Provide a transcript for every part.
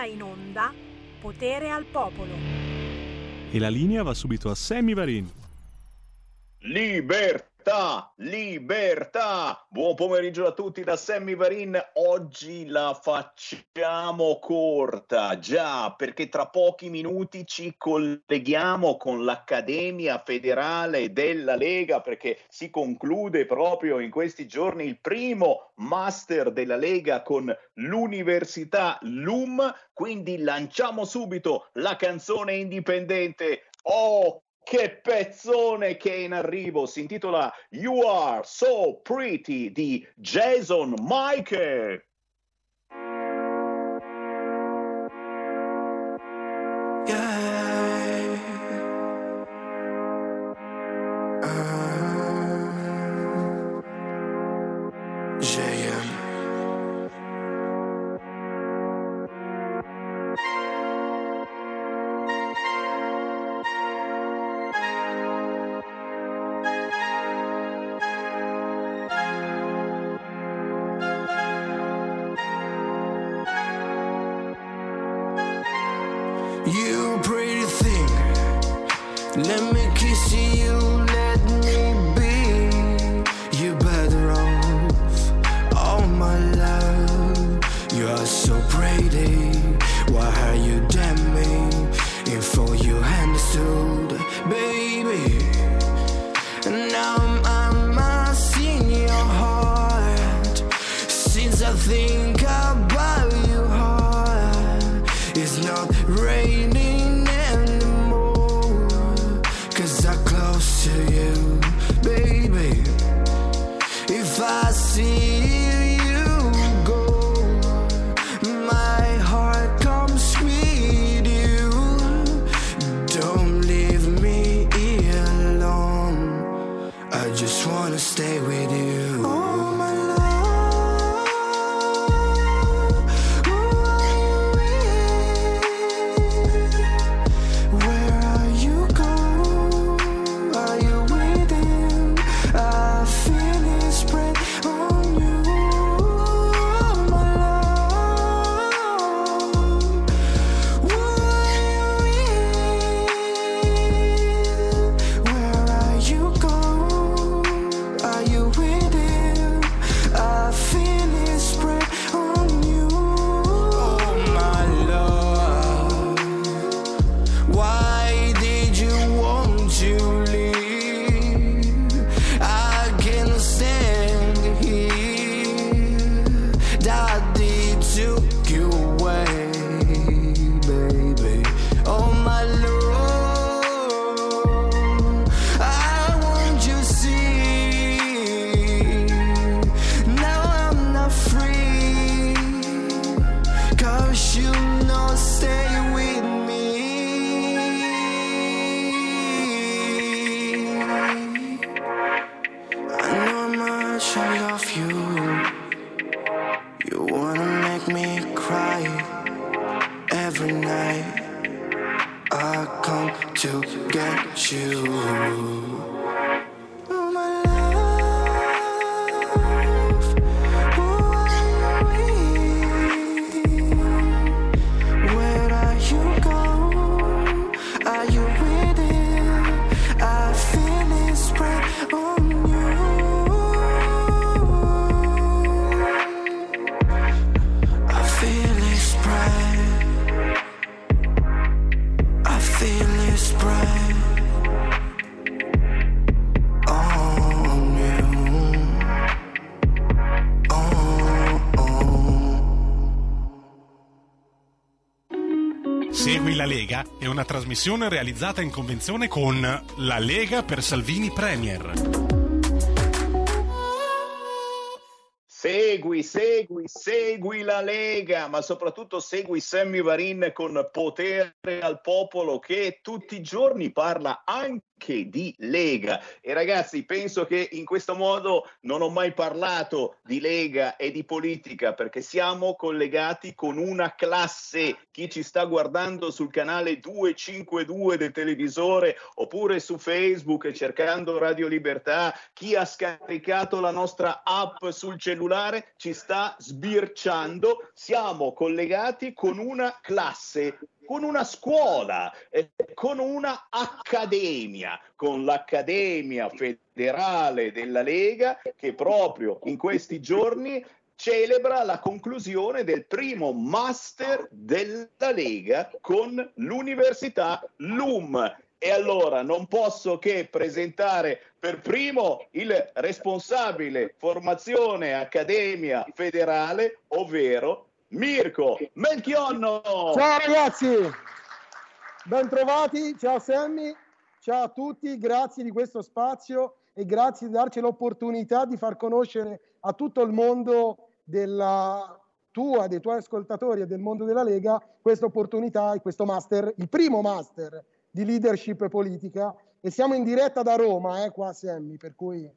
ora in onda Potere al Popolo. E la linea va subito a Sammy Varin. Libertà, libertà! Buon pomeriggio a tutti da Sammy Varin. Oggi la facciamo corta, già, perché tra pochi minuti ci colleghiamo con l'Accademia Federale della Lega, perché si conclude proprio in questi giorni il primo master della Lega con l'Università LUM. Quindi lanciamo subito la canzone indipendente. Oh, che pezzone che è in arrivo! Si intitola You Are So Pretty di Jason Michael. Every night. I come to get you. Una trasmissione realizzata in convenzione con La Lega per Salvini Premier. Segui, segui, segui la Lega, ma soprattutto segui Sammy Varin con Potere al Popolo che tutti i giorni parla anche di Lega. E ragazzi, penso che in questo modo non ho mai parlato di Lega e di politica perché siamo collegati con una classe. Chi ci sta guardando sul canale 252 del televisore oppure su Facebook cercando Radio Libertà, chi ha scaricato la nostra app sul cellulare ci sta sbirciando. Siamo collegati con una classe con una scuola, eh, con una accademia, con l'Accademia Federale della Lega che proprio in questi giorni celebra la conclusione del primo master della Lega con l'Università LUM. E allora non posso che presentare per primo il responsabile formazione Accademia Federale, ovvero Mirko Melchionno. Ciao ragazzi, ben trovati, ciao Sammy, ciao a tutti, grazie di questo spazio e grazie di darci l'opportunità di far conoscere a tutto il mondo della tua, dei tuoi ascoltatori e del mondo della Lega questa opportunità e questo master, il primo master di leadership politica. E siamo in diretta da Roma, eh, qua Sammy, per cui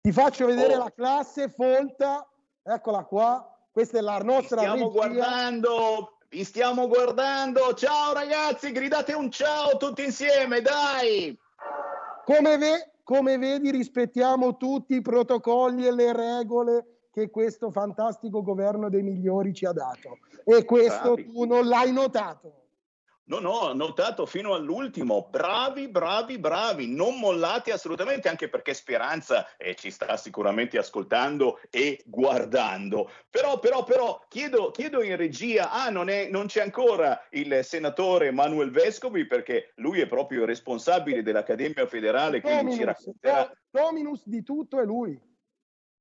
ti faccio vedere oh. la classe folta, eccola qua, questa è la nostra stiamo regia. guardando, vi stiamo guardando. Ciao ragazzi, gridate un ciao tutti insieme, dai! Come, ve- come vedi, rispettiamo tutti i protocolli e le regole che questo fantastico governo dei migliori ci ha dato. E questo Bravi. tu non l'hai notato. No, no, ho notato fino all'ultimo, bravi, bravi, bravi, non mollati assolutamente, anche perché Speranza eh, ci sta sicuramente ascoltando e guardando. Però, però, però, chiedo, chiedo in regia, ah, non, è, non, c'è ancora il senatore Manuel Vescovi, perché lui è proprio il responsabile dell'Accademia Federale, quindi ci racconterà... Dominus di tutto è lui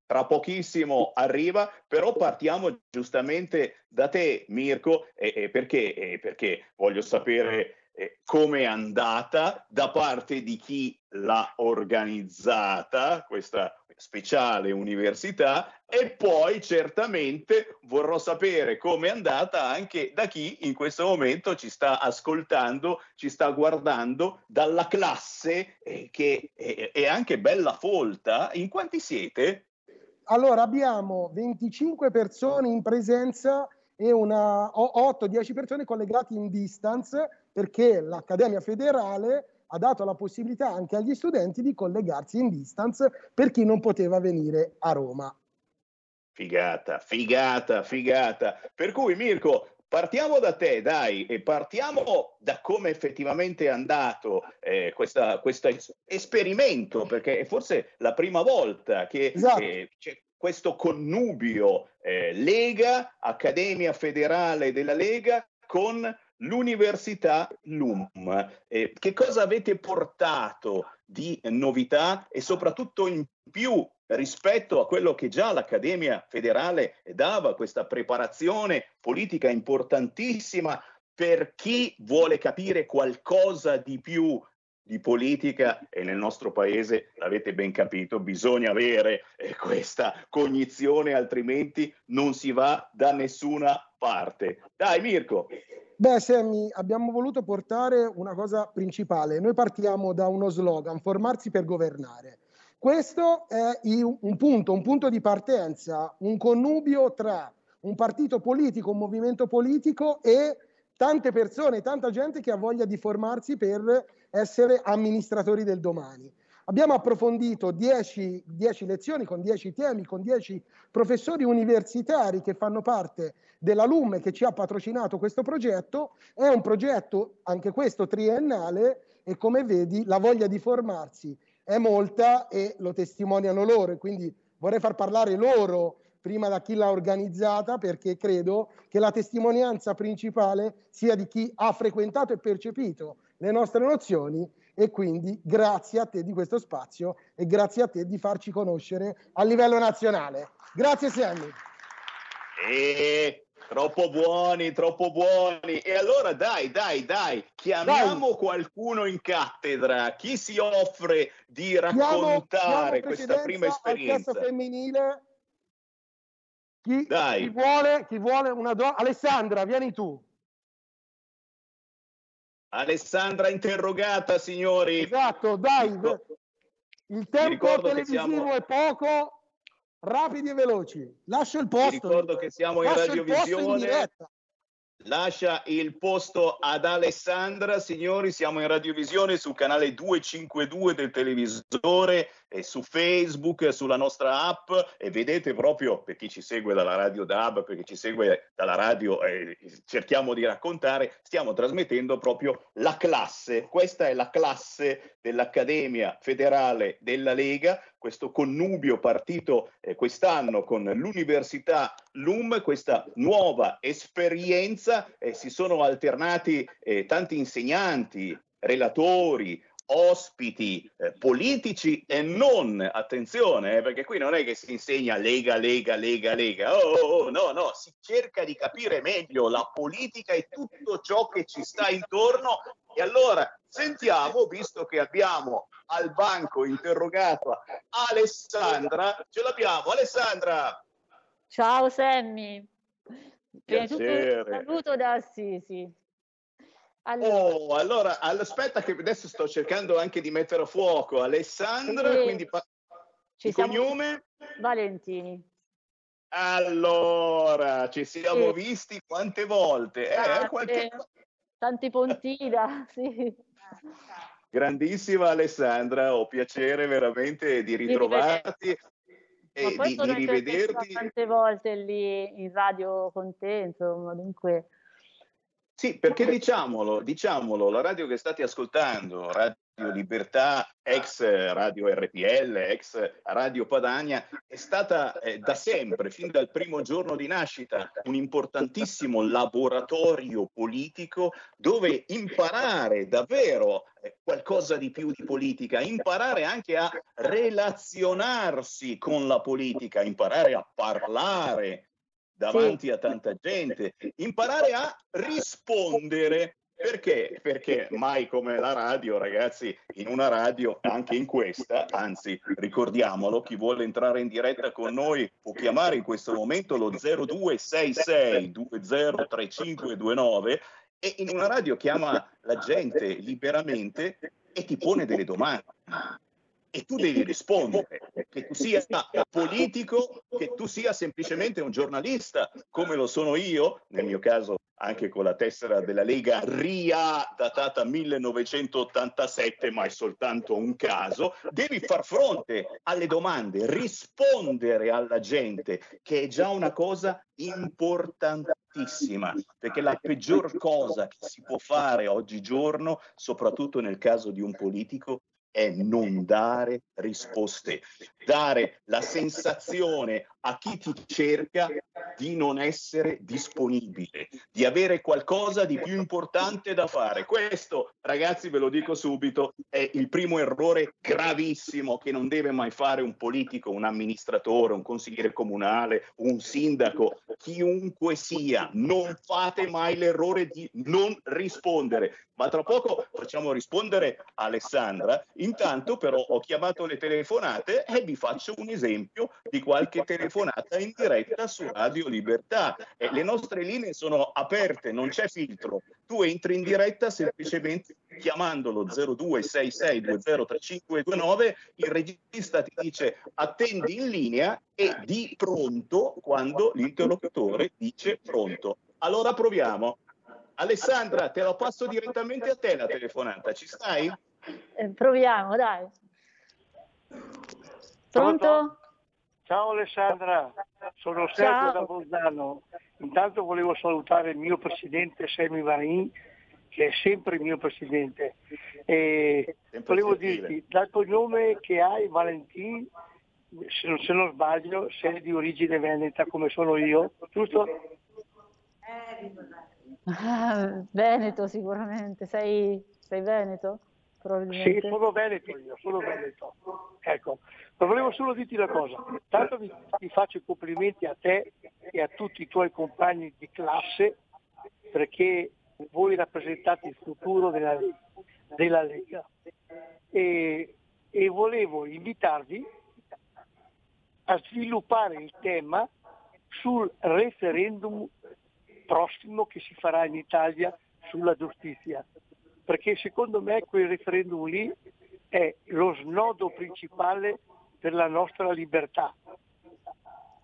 tra pochissimo arriva, però partiamo giustamente da te, Mirko, eh, eh, perché, eh, perché, voglio sapere eh, come è andata da parte di chi l'ha organizzata, questa speciale università, e poi certamente vorrò sapere come è andata anche da chi in questo momento ci sta ascoltando, ci sta guardando dalla classe eh, che è, è anche bella folta. In quanti siete? Allora abbiamo 25 persone in presenza e 8-10 persone collegate in distance perché l'Accademia Federale ha dato la possibilità anche agli studenti di collegarsi in distance per chi non poteva venire a Roma. Figata, figata, figata. Per cui Mirko, partiamo da te, dai, e partiamo da come effettivamente è andato eh, questo esperimento, perché è forse la prima volta che esatto. eh, c'è questo connubio eh, Lega, Accademia Federale della Lega con l'Università LUM. Eh, che cosa avete portato di novità e soprattutto in più rispetto a quello che già l'Accademia federale dava, questa preparazione politica importantissima per chi vuole capire qualcosa di più di politica e nel nostro paese, l'avete ben capito, bisogna avere eh, questa cognizione, altrimenti non si va da nessuna parte. Dai Mirko. Beh, Sammy, abbiamo voluto portare una cosa principale. Noi partiamo da uno slogan, formarsi per governare. Questo è un punto, un punto di partenza, un connubio tra un partito politico, un movimento politico e tante persone, tanta gente che ha voglia di formarsi per essere amministratori del domani. Abbiamo approfondito 10 lezioni con 10 temi, con 10 professori universitari che fanno parte della LUM che ci ha patrocinato questo progetto. È un progetto, anche questo, triennale e come vedi la voglia di formarsi è molta e lo testimoniano loro quindi vorrei far parlare loro prima da chi l'ha organizzata perché credo che la testimonianza principale sia di chi ha frequentato e percepito le nostre nozioni e quindi grazie a te di questo spazio e grazie a te di farci conoscere a livello nazionale. Grazie Sammy. E Troppo buoni, troppo buoni. E allora dai, dai, dai, chiamiamo dai. qualcuno in cattedra. Chi si offre di raccontare chiamo, chiamo questa prima esperienza? Al femminile. Chi, chi vuole, chi vuole una donna? Alessandra, vieni tu. Alessandra interrogata, signori. Esatto, dai. Il tempo televisivo siamo- è poco, rapidi e veloci. Lascio il posto. Vi ricordo che siamo in Lascio in radiovisione. diretta. Lascia il posto ad Alessandra, signori, siamo in radiovisione sul canale 252 del televisore e su Facebook, sulla nostra app. E vedete proprio per chi ci segue dalla radio DAB, per chi ci segue dalla radio eh, cerchiamo di raccontare, stiamo trasmettendo proprio la classe, questa è la classe dell'Accademia Federale della Lega, questo connubio partito eh, quest'anno con l'Università LUM, questa nuova esperienza, eh, si sono alternati eh, tanti insegnanti, relatori, ospiti eh, politici e non, attenzione, eh, perché qui non è che si insegna Lega, Lega, Lega, Lega, oh, oh, oh, no, no, si cerca di capire meglio la politica e tutto ciò che ci sta intorno. E allora sentiamo, visto che abbiamo al banco interrogato Alessandra, ce l'abbiamo, Alessandra. Ciao Sammy. Prima tutto un saluto da Assisi. Allora, Oh, allora, all- aspetta che adesso sto cercando anche di mettere a fuoco Alessandra, Sì. quindi pa- ci il siamo cognome? Valentini. Allora, ci siamo Sì. visti quante volte? Eh, Tante- qualche... Tanti Pontida, sì. Grandissima Alessandra, ho piacere veramente di ritrovarti e di, di rivederti. tante volte lì in radio con te, insomma, dunque Sì, perché diciamolo, diciamolo, la radio che state ascoltando, Radio Libertà, ex Radio RPL, ex Radio Padania, è stata eh, da sempre, fin dal primo giorno di nascita, un importantissimo laboratorio politico dove imparare davvero eh, qualcosa di più di politica, imparare anche a relazionarsi con la politica, imparare a parlare davanti a tanta gente, imparare a rispondere. Perché? Perché mai come la radio, ragazzi, in una radio, anche in questa, anzi, ricordiamolo, chi vuole entrare in diretta con noi può chiamare in questo momento lo 0266 203529 e in una radio chiama la gente liberamente e ti pone delle domande e tu devi rispondere, che tu sia politico, che tu sia semplicemente un giornalista, come lo sono io, nel mio caso anche con la tessera della Lega RIA datata 1987, ma è soltanto un caso, devi far fronte alle domande, rispondere alla gente, che è già una cosa importantissima, perché la peggior cosa che si può fare oggigiorno, soprattutto nel caso di un politico, è non dare risposte, dare la sensazione a chi ti cerca di non essere disponibile, di avere qualcosa di più importante da fare. Questo, ragazzi, ve lo dico subito, è il primo errore gravissimo che non deve mai fare un politico, un amministratore, un consigliere comunale, un sindaco, chiunque sia. Non fate mai l'errore di non rispondere. Ma tra poco facciamo rispondere Alessandra. Intanto però ho chiamato le telefonate e vi faccio un esempio di qualche telefonata in diretta su Radio Libertà. E le nostre linee sono aperte, non c'è filtro. Tu entri in diretta semplicemente chiamandolo 0266203529, il regista ti dice attendi in linea e di pronto quando l'interlocutore dice pronto. Allora proviamo. Alessandra, te la passo direttamente a te la telefonata, ci stai? Eh, proviamo, dai. Pronto? Ciao Alessandra, sono Sergio Ciao. da Bolzano. Intanto volevo salutare il mio presidente Semi Varin, che è sempre il mio presidente. E Sempre volevo dirti, dal cognome che hai, Valentin, se non, se non sbaglio, sei di origine veneta come sono io, giusto? Ah, Veneto sicuramente, sei, sei Veneto? Sì, sono veneto io, sono veneto. Ecco, ma volevo solo dirti una cosa. Tanto vi, vi faccio i complimenti a te e a tutti i tuoi compagni di classe perché voi rappresentate il futuro della, della Lega. E, e volevo invitarvi a sviluppare il tema sul referendum prossimo che si farà in Italia sulla giustizia. perché secondo me quel referendum lì è lo snodo principale per la nostra libertà.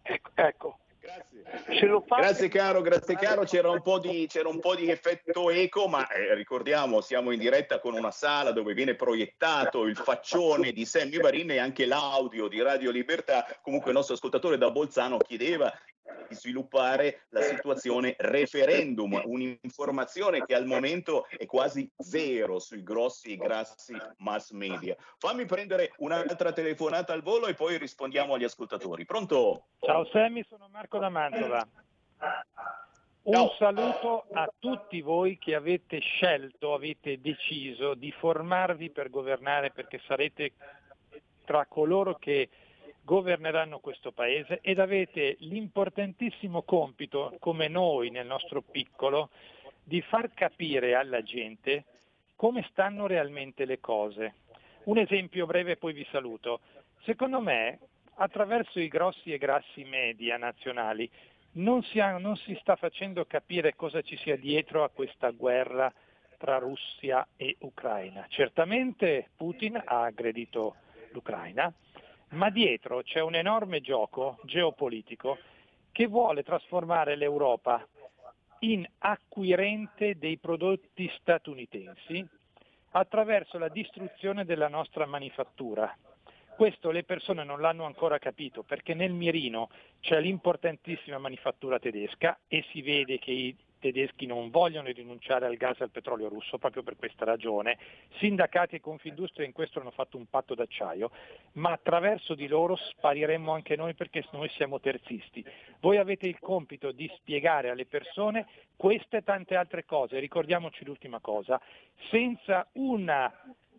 Ecco, ecco. Grazie. Fate... grazie caro, grazie caro, c'era un po' di, c'era un po di effetto eco, ma eh, ricordiamo siamo in diretta con una sala dove viene proiettato il faccione di Sammy Varin e anche l'audio di Radio Libertà. Comunque il nostro ascoltatore da Bolzano chiedeva di sviluppare la situazione referendum, un'informazione che al momento è quasi zero sui grossi e grassi mass media. Fammi prendere un'altra telefonata al volo e poi rispondiamo agli ascoltatori. Pronto? Ciao Sammy, sono Marco da Mantova. Un saluto a tutti voi che avete scelto, avete deciso di formarvi per governare perché sarete tra coloro che governeranno questo paese ed avete l'importantissimo compito, come noi nel nostro piccolo, di far capire alla gente come stanno realmente le cose. Un esempio breve poi vi saluto. Secondo me, attraverso i grossi e grassi media nazionali, non si, ha, non si sta facendo capire cosa ci sia dietro a questa guerra tra Russia e Ucraina. Certamente Putin ha aggredito l'Ucraina, ma dietro c'è un enorme gioco geopolitico che vuole trasformare l'Europa in acquirente dei prodotti statunitensi attraverso la distruzione della nostra manifattura. Questo le persone non l'hanno ancora capito perché nel mirino c'è l'importantissima manifattura tedesca e si vede che i tedeschi non vogliono rinunciare al gas e al petrolio russo proprio per questa ragione. Sindacati e Confindustria in questo hanno fatto un patto d'acciaio, ma attraverso di loro spariremmo anche noi perché noi siamo terzisti. Voi avete il compito di spiegare alle persone queste e tante altre cose. Ricordiamoci l'ultima cosa, senza una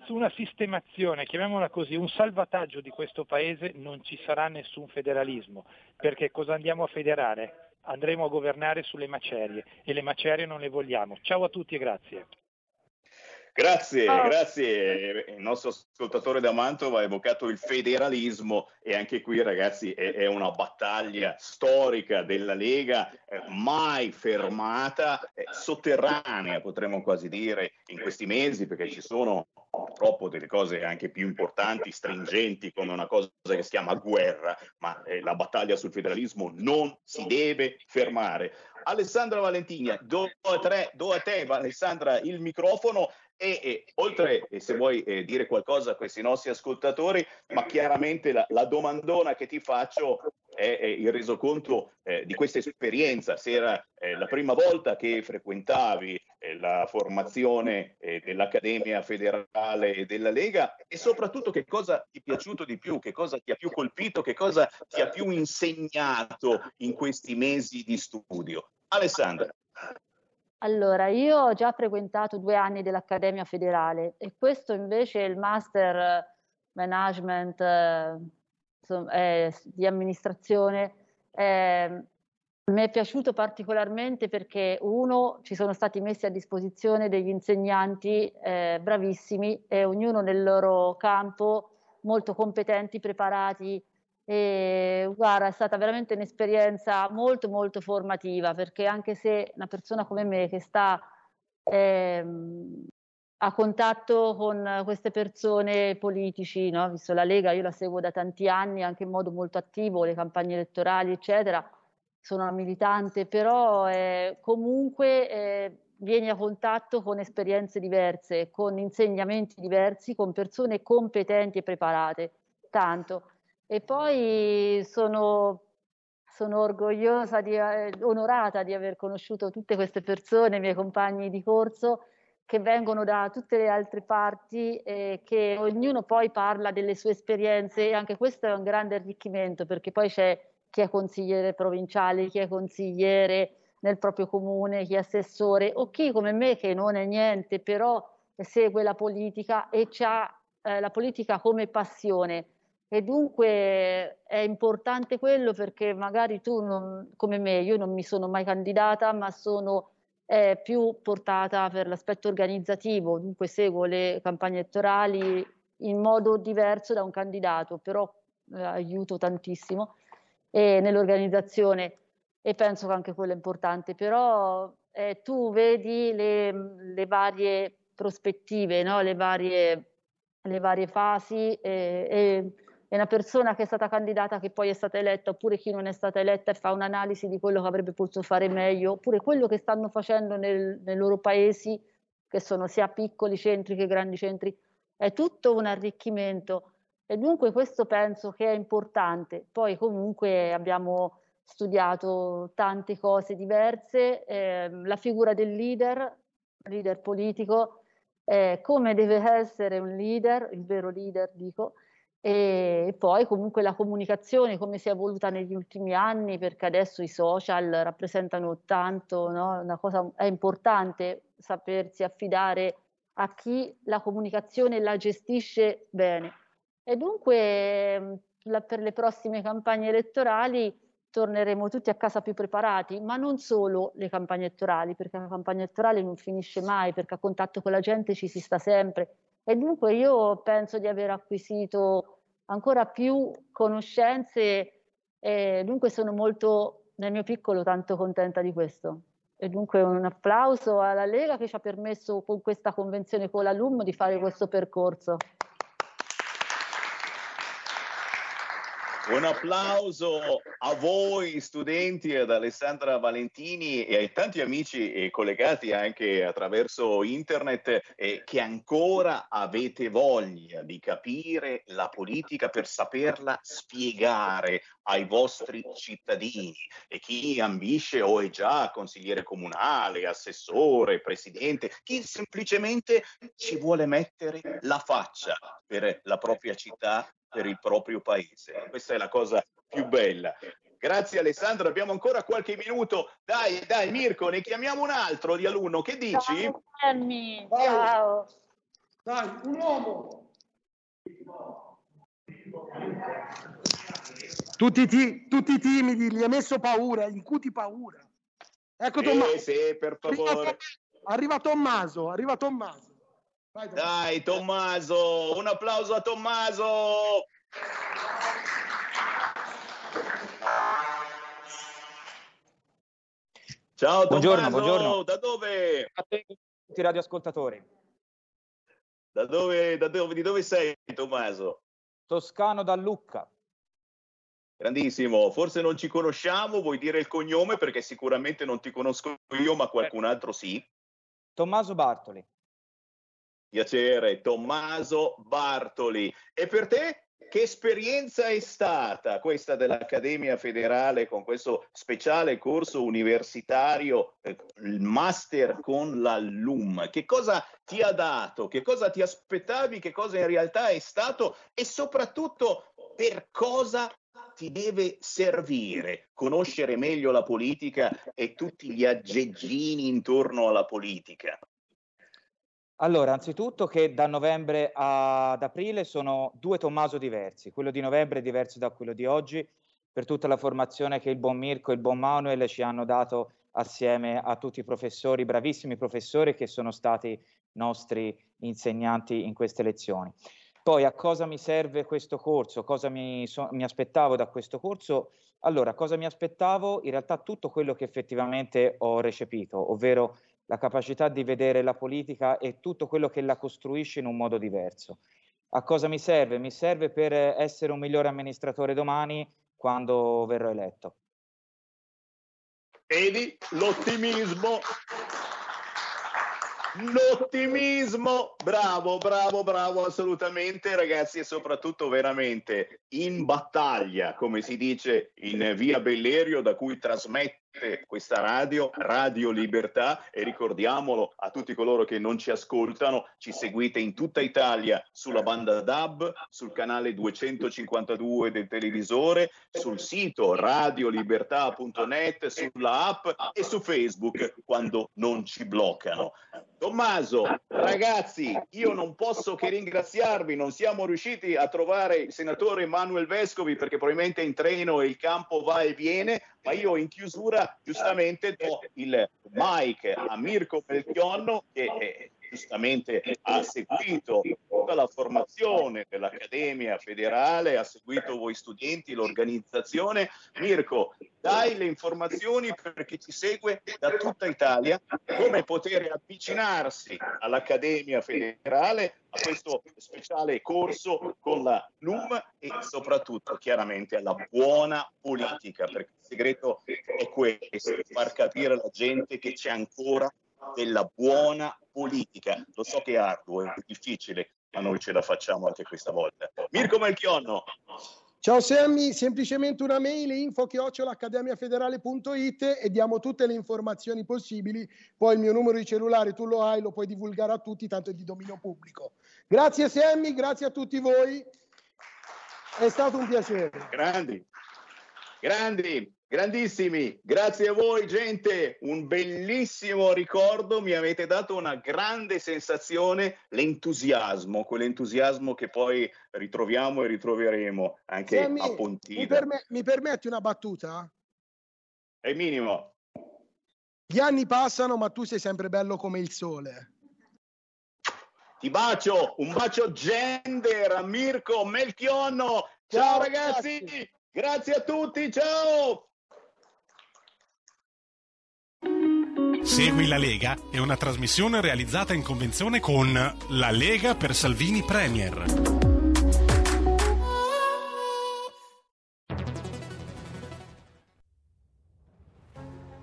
una sistemazione, chiamiamola così, un salvataggio di questo Paese non ci sarà nessun federalismo, perché cosa andiamo a federare? Andremo a governare sulle macerie e le macerie non le vogliamo. Ciao a tutti e grazie. Grazie, oh. grazie. Il nostro ascoltatore da Mantova ha evocato il federalismo e anche qui ragazzi è, è una battaglia storica della Lega eh, mai fermata, eh, sotterranea potremmo quasi dire in questi mesi perché ci sono purtroppo delle cose anche più importanti, stringenti come una cosa che si chiama guerra, ma eh, la battaglia sul federalismo non si deve fermare. Alessandra Valentina, do a, tre, do a te Alessandra il microfono e, e oltre, e se vuoi eh, dire qualcosa a questi nostri ascoltatori, ma chiaramente la, la domandona che ti faccio è, è il resoconto eh, di questa esperienza, se era eh, la prima volta che frequentavi eh, la formazione eh, dell'Accademia Federale della Lega e soprattutto che cosa ti è piaciuto di più, che cosa ti ha più colpito, che cosa ti ha più insegnato in questi mesi di studio. Alessandra. Allora, io ho già frequentato due anni dell'Accademia Federale e questo invece è il Master Management eh, insomma, eh, di amministrazione. Eh, mi è piaciuto particolarmente perché uno, ci sono stati messi a disposizione degli insegnanti eh, bravissimi e ognuno nel loro campo molto competenti, preparati e guarda, è stata veramente un'esperienza molto molto formativa perché anche se una persona come me che sta ehm, a contatto con queste persone politici, no? visto la Lega, io la seguo da tanti anni anche in modo molto attivo, le campagne elettorali eccetera, sono una militante, però eh, comunque eh, vieni a contatto con esperienze diverse, con insegnamenti diversi, con persone competenti e preparate, tanto. E poi sono, sono orgogliosa, di, eh, onorata di aver conosciuto tutte queste persone, i miei compagni di corso, che vengono da tutte le altre parti e che ognuno poi parla delle sue esperienze. E anche questo è un grande arricchimento perché poi c'è chi è consigliere provinciale, chi è consigliere nel proprio comune, chi è assessore. O chi come me che non è niente però segue la politica e ha eh, la politica come passione e dunque è importante quello perché magari tu, non, come me, io non mi sono mai candidata, ma sono eh, più portata per l'aspetto organizzativo, dunque seguo le campagne elettorali in modo diverso da un candidato, però eh, aiuto tantissimo eh, nell'organizzazione e penso che anche quello è importante, però eh, tu vedi le, le varie prospettive, no? le, varie, le, varie, fasi. E, e, è una persona che è stata candidata, che poi è stata eletta, oppure chi non è stata eletta e fa un'analisi di quello che avrebbe potuto fare meglio, oppure quello che stanno facendo nel, nei loro paesi, che sono sia piccoli centri che grandi centri. È tutto un arricchimento e dunque questo penso che è importante. Poi comunque abbiamo studiato tante cose diverse, eh, la figura del leader, leader politico, eh, come deve essere un leader, il vero leader dico, e poi comunque la comunicazione come si è evoluta negli ultimi anni perché adesso i social rappresentano tanto, no? Una cosa, è importante sapersi affidare a chi la comunicazione la gestisce bene. E dunque la, per le prossime campagne elettorali torneremo tutti a casa più preparati, ma non solo le campagne elettorali, perché la campagna elettorale non finisce mai, perché a contatto con la gente ci si sta sempre. E dunque io penso di aver acquisito ancora più conoscenze e dunque sono molto, nel mio piccolo, tanto contenta di questo. E dunque un applauso alla Lega che ci ha permesso con questa convenzione con l'alumno di fare questo percorso. Un applauso a voi studenti, ad Alessandra Valentini e ai tanti amici collegati anche attraverso internet eh, che ancora avete voglia di capire la politica per saperla spiegare ai vostri cittadini. E chi ambisce o è già consigliere comunale, assessore, presidente, chi semplicemente ci vuole mettere la faccia per la propria città per il proprio paese. Questa è la cosa più bella. Grazie Alessandro, abbiamo ancora qualche minuto. Dai, dai Mirko, ne chiamiamo un altro di alunno. Che dici? Ciao, Sammy. Ciao. Dai, un uomo. Tutti, ti, tutti timidi, gli ha messo paura, incuti paura. Ecco Tommaso. Eh, sì, per favore. Arriva Tommaso, arriva Tommaso. Vai, Dai Tommaso, un applauso a Tommaso. Ciao Tommaso, buongiorno, buongiorno. da dove? A te, tutti i radioascoltatori. Da dove, da dove, di dove sei Tommaso? Toscano da Lucca. Grandissimo, forse non ci conosciamo, vuoi dire il cognome perché sicuramente non ti conosco io, ma qualcun altro sì. Tommaso Bartoli. Piacere, Tommaso Bartoli. E per te che esperienza è stata questa dell'Accademia Federale con questo speciale corso universitario, eh, il master con la LUM? Che cosa ti ha dato? Che cosa ti aspettavi? Che cosa in realtà è stato? E soprattutto per cosa ti deve servire conoscere meglio la politica e tutti gli aggeggini intorno alla politica? Allora, anzitutto che da novembre ad aprile sono due Tommaso diversi. Quello di novembre è diverso da quello di oggi per tutta la formazione che il buon Mirko e il buon Manuel ci hanno dato assieme a tutti i professori, bravissimi professori che sono stati nostri insegnanti in queste lezioni. Poi a cosa mi serve questo corso? Cosa mi, so, mi aspettavo da questo corso? Allora, cosa mi aspettavo? In realtà tutto quello che effettivamente ho recepito, ovvero la capacità di vedere la politica e tutto quello che la costruisce in un modo diverso. A cosa mi serve? Mi serve per essere un migliore amministratore domani quando verrò eletto. Vedi l'ottimismo L'ottimismo, bravo, bravo, bravo, assolutamente ragazzi e soprattutto veramente in battaglia, come si dice in via Bellerio, da cui trasmette questa radio, Radio Libertà e ricordiamolo a tutti coloro che non ci ascoltano, ci seguite in tutta Italia sulla banda DAB, sul canale 252 del televisore, sul sito radiolibertà.net, sulla app e su Facebook quando non ci bloccano. Tommaso, ragazzi, io non posso che ringraziarvi, non siamo riusciti a trovare il senatore Manuel Vescovi perché probabilmente è in treno e il campo va e viene, ma io in chiusura giustamente do il mic a Mirko Melchionno che giustamente ha seguito tutta la formazione dell'Accademia Federale, ha seguito voi studenti, l'organizzazione. Mirko, dai le informazioni per chi ci segue da tutta Italia, come poter avvicinarsi all'Accademia Federale, a questo speciale corso con la NUM e soprattutto chiaramente alla buona politica, perché il segreto è questo, far capire alla gente che c'è ancora della buona politica. Lo so che è arduo, è difficile, ma noi ce la facciamo anche questa volta. Mirko Melchionno. Ciao Sammy, semplicemente una mail info chiocciolaaccademiafederale.it e diamo tutte le informazioni possibili. Poi il mio numero di cellulare tu lo hai, lo puoi divulgare a tutti, tanto è di dominio pubblico. Grazie Sammy, grazie a tutti voi. È stato un piacere. Grandi, grandi, grandissimi. Grazie a voi gente, un bellissimo ricordo, mi avete dato una grande sensazione, l'entusiasmo, quell'entusiasmo che poi ritroviamo e ritroveremo anche Sammy, a Pontida. Mi, perme- mi permetti una battuta? È minimo. Gli anni passano, ma tu sei sempre bello come il sole. Ti bacio, un bacio gender a Mirko Melchionno. Ciao, Ciao, ragazzi, ragazzi. grazie a tutti, ciao. Segui la Lega è una trasmissione realizzata in convenzione con La Lega per Salvini Premier.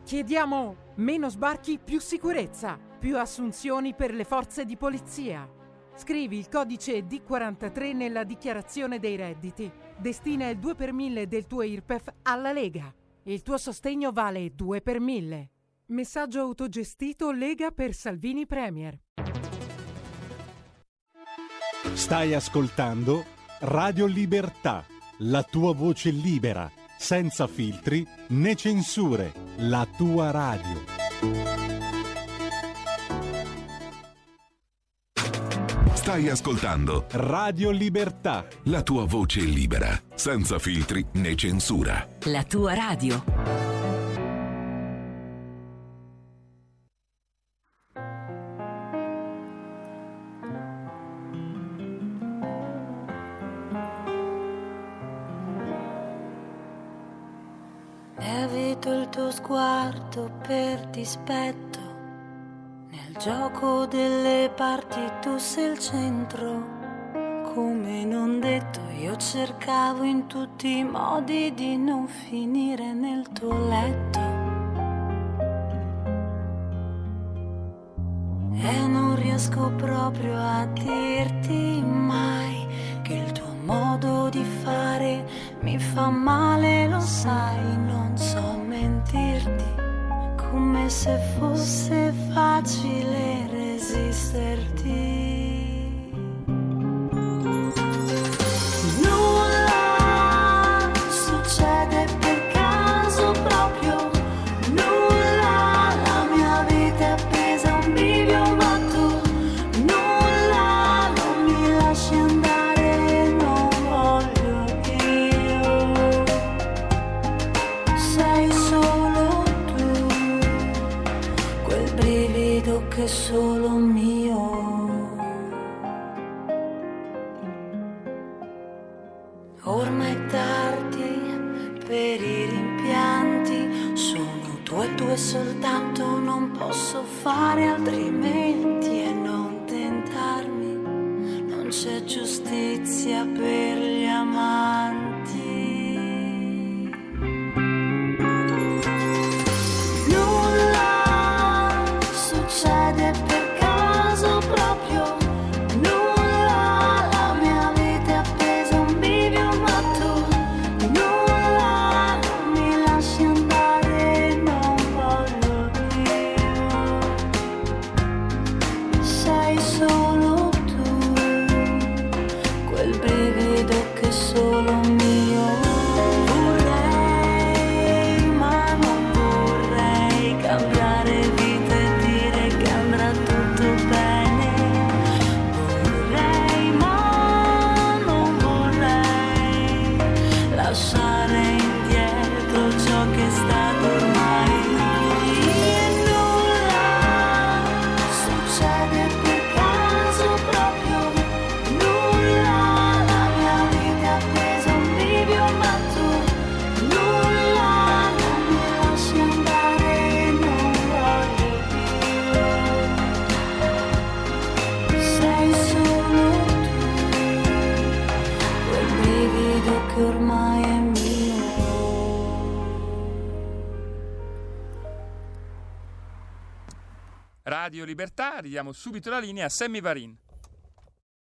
Chiediamo meno sbarchi, più sicurezza, più assunzioni per le forze di polizia. Scrivi il codice D43 nella dichiarazione dei redditi. Destina il 2 per 1000 del tuo IRPEF alla Lega. Il tuo sostegno vale 2 per 1000. Messaggio autogestito Lega per Salvini Premier. Stai ascoltando Radio Libertà, la tua voce libera, senza filtri né censure, la tua radio. Stai ascoltando Radio Libertà. la tua voce libera, senza filtri né censura. La tua radio. Sguardo per dispetto. Nel gioco delle parti tu sei il centro. Come non detto, io cercavo in tutti i modi di non finire nel tuo letto. E non riesco proprio a dirti mai che il tuo modo di fare mi fa male, lo sai, mentirti, come se fosse facile resisterti. Radio Libertà, ridiamo subito la linea a Sammy Varin.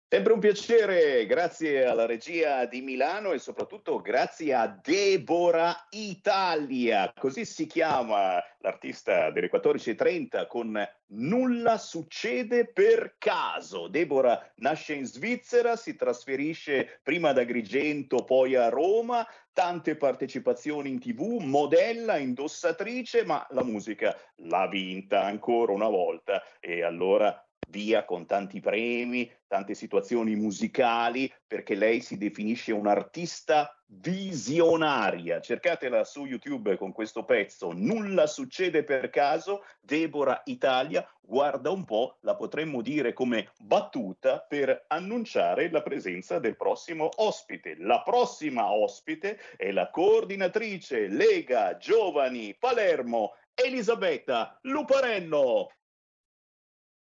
Sempre un piacere, grazie alla regia di Milano e soprattutto grazie a Deborah Italia, così si chiama l'artista delle 14.30 con Nulla succede per caso. Deborah nasce in Svizzera, si trasferisce prima ad Agrigento, poi a Roma, tante partecipazioni in tv, modella, indossatrice, ma la musica l'ha vinta ancora una volta. E allora via con tanti premi, tante situazioni musicali, perché lei si definisce un'artista visionaria. Cercatela su YouTube con questo pezzo, Nulla succede per caso, Deborah Italia, guarda un po', la potremmo dire come battuta per annunciare la presenza del prossimo ospite. La prossima ospite è la coordinatrice Lega Giovani Palermo, Elisabetta Luparello.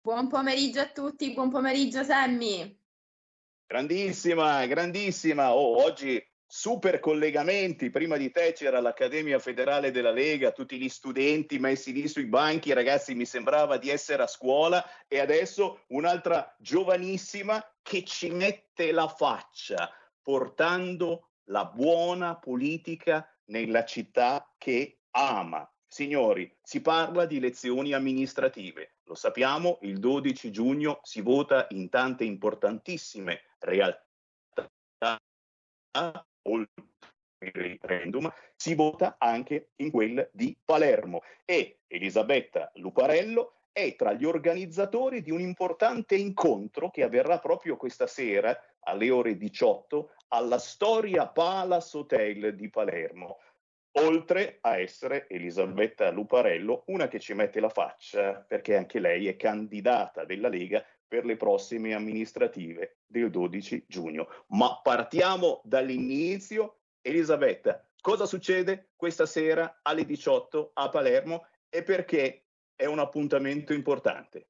Buon pomeriggio a tutti, buon pomeriggio Sammy. Grandissima, grandissima. Oh, oggi super collegamenti. Prima di te c'era l'Accademia Federale della Lega, tutti gli studenti messi lì sui banchi, ragazzi, mi sembrava di essere a scuola e adesso un'altra giovanissima che ci mette la faccia portando la buona politica nella città che ama. Signori, si parla di elezioni amministrative. Lo sappiamo, il 12 giugno si vota in tante importantissime realtà, oltre il referendum, si vota anche in quel di Palermo. E Elisabetta Luparello è tra gli organizzatori di un importante incontro che avverrà proprio questa sera alle ore 18 alla Storia Palace Hotel di Palermo oltre a essere Elisabetta Luparello, una che ci mette la faccia perché anche lei è candidata della Lega per le prossime amministrative del 12 giugno. Ma partiamo dall'inizio. Elisabetta, cosa succede questa sera alle 18 a Palermo e perché è un appuntamento importante?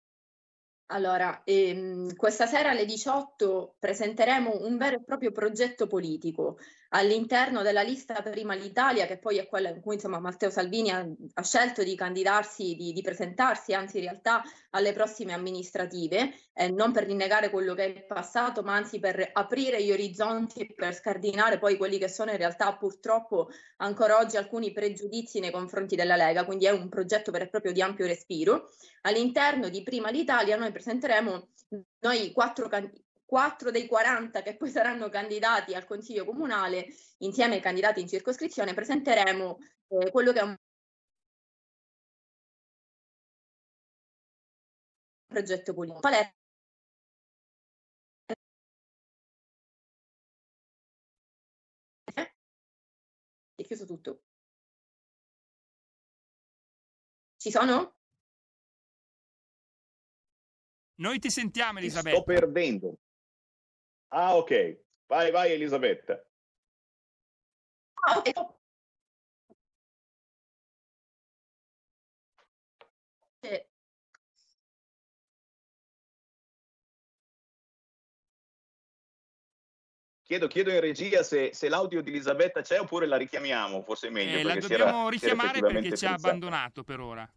Allora, ehm, questa sera alle 18 presenteremo un vero e proprio progetto politico all'interno della lista Prima l'Italia, che poi è quella in cui insomma, Matteo Salvini ha, ha scelto di candidarsi, di, di, presentarsi, anzi in realtà alle prossime amministrative, eh, non per rinnegare quello che è passato, ma anzi per aprire gli orizzonti e per scardinare poi quelli che sono in realtà purtroppo ancora oggi alcuni pregiudizi nei confronti della Lega, quindi è un progetto vero e proprio di ampio respiro. All'interno di Prima l'Italia noi presenteremo noi quattro, quattro dei 40 che poi saranno candidati al Consiglio Comunale, insieme ai candidati in circoscrizione, presenteremo eh, quello che è un progetto politico. Palermo è chiuso tutto. Ci sono? Noi ti sentiamo, Elisabetta. Sto perdendo. Ah, ok. Vai, vai, Elisabetta. Ah. Chiedo, chiedo, in regia se, se, l'audio di Elisabetta c'è oppure la richiamiamo, forse è meglio. Eh, la dobbiamo richiamare perché ci ha abbandonato per ora.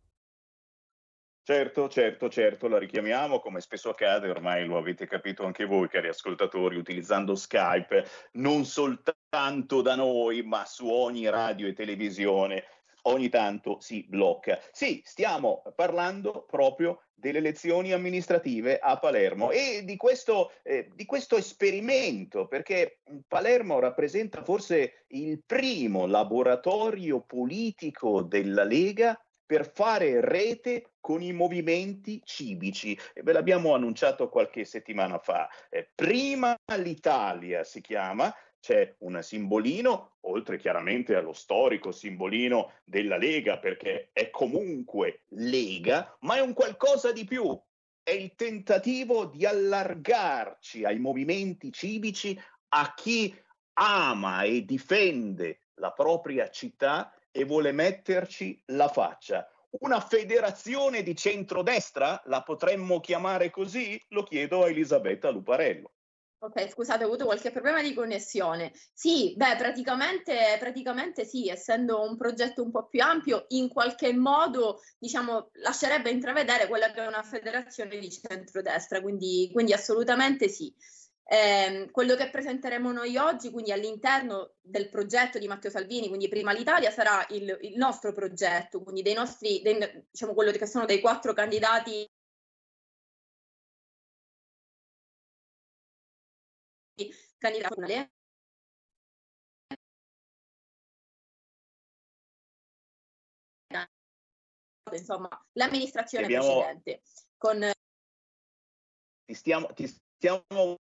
Certo, certo, certo, la richiamiamo come spesso accade, ormai lo avete capito anche voi, cari ascoltatori, utilizzando Skype, non soltanto da noi, ma su ogni radio e televisione, ogni tanto si blocca. Sì, stiamo parlando proprio delle elezioni amministrative a Palermo e di questo, eh, di questo esperimento, perché Palermo rappresenta forse il primo laboratorio politico della Lega per fare rete con i movimenti civici. E ve l'abbiamo annunciato qualche settimana fa. Eh, prima l'Italia si chiama, c'è un simbolino, oltre chiaramente allo storico simbolino della Lega, perché è comunque Lega, ma è un qualcosa di più. È il tentativo di allargarci ai movimenti civici, a chi ama e difende la propria città e vuole metterci la faccia. Una federazione di centrodestra? La potremmo chiamare così? Lo chiedo a Elisabetta Luparello. Ok, scusate, ho avuto qualche problema di connessione. Sì, beh, praticamente, praticamente sì, essendo un progetto un po' più ampio, in qualche modo, diciamo, lascerebbe intravedere quella che è una federazione di centrodestra, quindi, quindi assolutamente sì. Eh, quello che presenteremo noi oggi, quindi all'interno del progetto di Matteo Salvini, quindi Prima l'Italia, sarà il, il nostro progetto, quindi dei nostri, dei, diciamo quello che sono dei quattro candidati candidato insomma l'amministrazione Abbiamo... precedente con ti stiamo, ti stiamo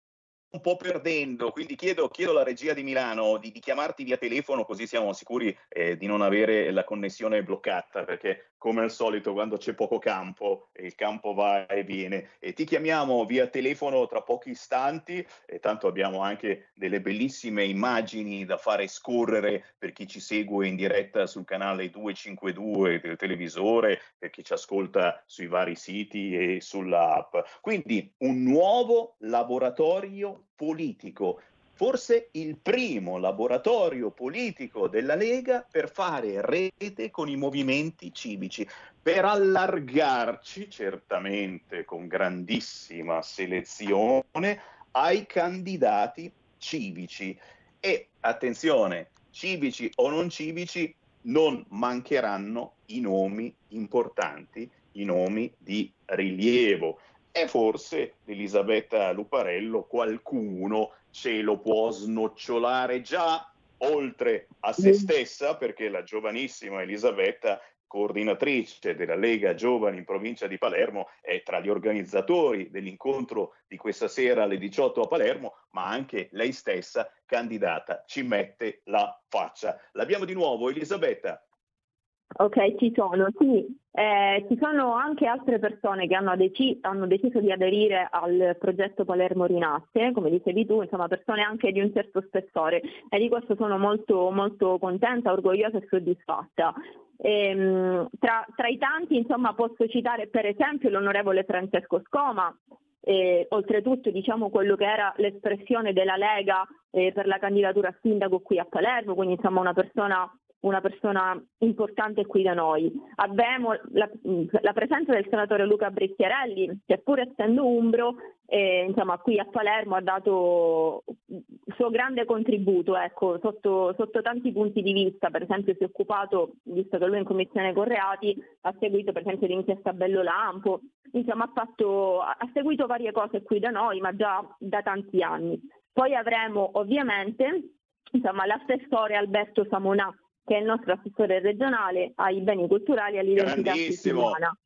un po' perdendo, quindi chiedo, chiedo alla regia di Milano di, di, chiamarti via telefono così siamo sicuri eh, di non avere la connessione bloccata, perché come al solito quando c'è poco campo il campo va e viene e ti chiamiamo via telefono tra pochi istanti e tanto abbiamo anche delle bellissime immagini da fare scorrere per chi ci segue in diretta sul canale 252 del televisore, per chi ci ascolta sui vari siti e sull'app. Quindi un nuovo laboratorio politico forse il primo laboratorio politico della Lega per fare rete con i movimenti civici, per allargarci certamente con grandissima selezione ai candidati civici. E attenzione, civici o non civici, non mancheranno i nomi importanti, i nomi di rilievo. E forse Elisabetta Luparello qualcuno ce lo può snocciolare già oltre a se stessa, perché la giovanissima Elisabetta, coordinatrice della Lega Giovani in provincia di Palermo, è tra gli organizzatori dell'incontro di questa sera alle 18 a Palermo, ma anche lei stessa candidata ci mette la faccia. L'abbiamo di nuovo, Elisabetta. Ok, ci sono, sì. Eh, ci sono anche altre persone che hanno, deci- hanno, deciso di aderire al progetto Palermo Rinasse, come dicevi tu, insomma persone anche di un certo spessore e di questo sono molto, molto contenta, orgogliosa e soddisfatta. E, ehm, tra, tra, i tanti insomma, posso citare per esempio l'onorevole Francesco Scoma, e, oltretutto diciamo quello che era l'espressione della Lega eh, per la candidatura a sindaco qui a Palermo, quindi insomma una persona una persona importante qui da noi. Abbiamo la, la presenza del senatore Luca Brecchiarelli, che pur essendo umbro, eh, insomma, qui a Palermo ha dato il suo grande contributo ecco, sotto, sotto, tanti punti di vista, per esempio si è occupato, visto che lui è in commissione con reati, ha seguito per esempio l'inchiesta Bello Lampo, insomma ha, fatto, ha seguito varie cose qui da noi, ma già da tanti anni. Poi avremo ovviamente insomma, l'assessore Alberto Samonà, che è il nostro assessore regionale ai beni culturali e all'identità siciliana.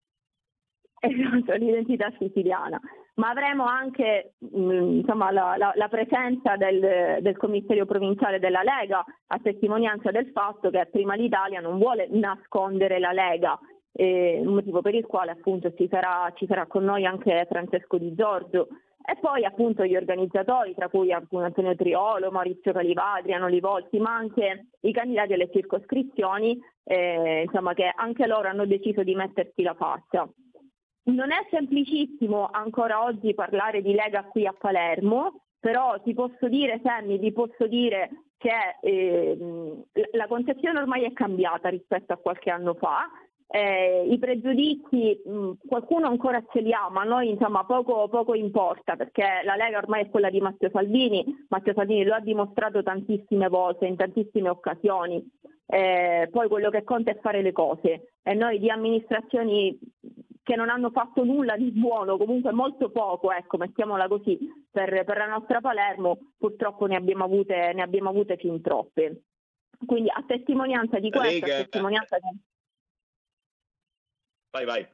Esatto, l'identità siciliana. Ma avremo anche mh, mm, insomma, la, la, la, presenza del, del, commissario provinciale della Lega, a testimonianza del fatto che prima l'Italia non vuole nascondere la Lega, eh, motivo per il quale appunto ci sarà, ci sarà con noi anche Francesco Di Giorgio, e poi appunto gli organizzatori, tra cui Antonio Triolo, Maurizio Calivà, Adriano Livolti, ma anche i candidati alle circoscrizioni, eh, insomma, che anche loro hanno deciso di mettersi la faccia. Non è semplicissimo ancora oggi parlare di Lega qui a Palermo, però ti posso dire, Sammy, vi posso dire che eh, la concezione ormai è cambiata rispetto a qualche anno fa eh, I pregiudizi mh, qualcuno ancora ce li ha, ma noi insomma poco, poco, importa perché la Lega ormai è quella di Matteo Salvini, Matteo Salvini lo ha dimostrato tantissime volte, in tantissime occasioni. Eh, poi quello che conta è fare le cose e noi di amministrazioni che non hanno fatto nulla di buono, comunque molto poco, ecco, mettiamola così, per, per la nostra Palermo purtroppo ne abbiamo avute, ne abbiamo avute fin troppe. Quindi a testimonianza di questo, Lega... a testimonianza di... Vai, vai.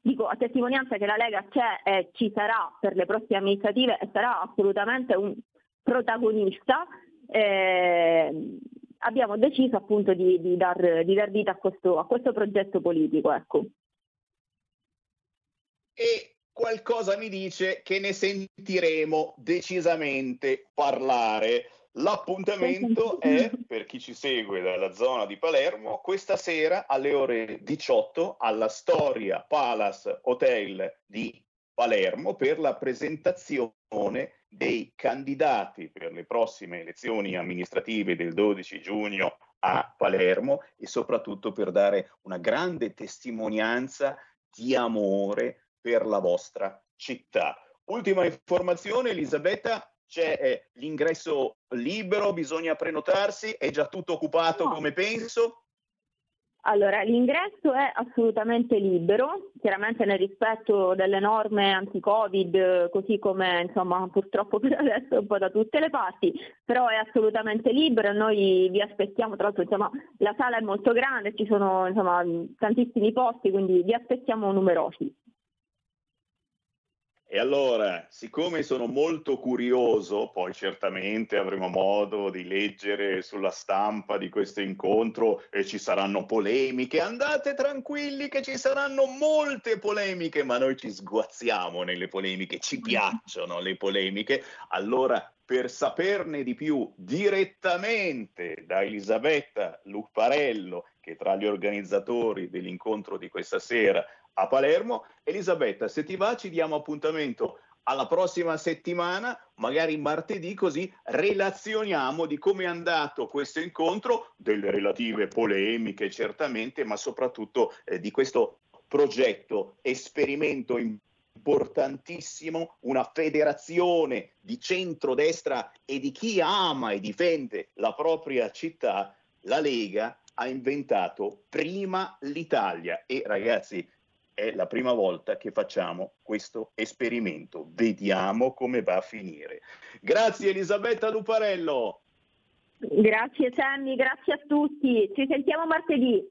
Dico, a testimonianza che la Lega c'è e ci sarà per le prossime amministrative e sarà assolutamente un protagonista, eh, abbiamo deciso appunto di, di, dar, di dar, vita a questo, a questo progetto politico. Ecco. E qualcosa mi dice che ne sentiremo decisamente parlare L'appuntamento è, per chi ci segue dalla zona di Palermo, questa sera alle ore 18 alla Storia Palace Hotel di Palermo per la presentazione dei candidati per le prossime elezioni amministrative del 12 giugno a Palermo e soprattutto per dare una grande testimonianza di amore per la vostra città. Ultima informazione, Elisabetta, c'è eh, l'ingresso libero, bisogna prenotarsi, è già tutto occupato no. come penso? Allora, l'ingresso è assolutamente libero, chiaramente nel rispetto delle norme anti-Covid, così come insomma purtroppo per adesso un po' da tutte le parti, però è assolutamente libero e noi vi aspettiamo, tra l'altro insomma la sala è molto grande, ci sono insomma tantissimi posti, quindi vi aspettiamo numerosi. E allora, siccome sono molto curioso, poi certamente avremo modo di leggere sulla stampa di questo incontro e ci saranno polemiche, andate tranquilli che ci saranno molte polemiche, ma noi ci sguazziamo nelle polemiche, ci piacciono le polemiche. Allora, per saperne di più direttamente da Elisabetta Lupparello, che tra gli organizzatori dell'incontro di questa sera a Palermo. Elisabetta, se ti va ci diamo appuntamento alla prossima settimana, magari martedì, così relazioniamo di come è andato questo incontro, delle relative polemiche certamente, ma soprattutto eh, di questo progetto, esperimento importantissimo, una federazione di centrodestra e di chi ama e difende la propria città, la Lega ha inventato prima l'Italia e ragazzi è la prima volta che facciamo questo esperimento. Vediamo come va a finire. Grazie Elisabetta Luparello. Grazie Sammy, grazie a tutti. Ci sentiamo martedì.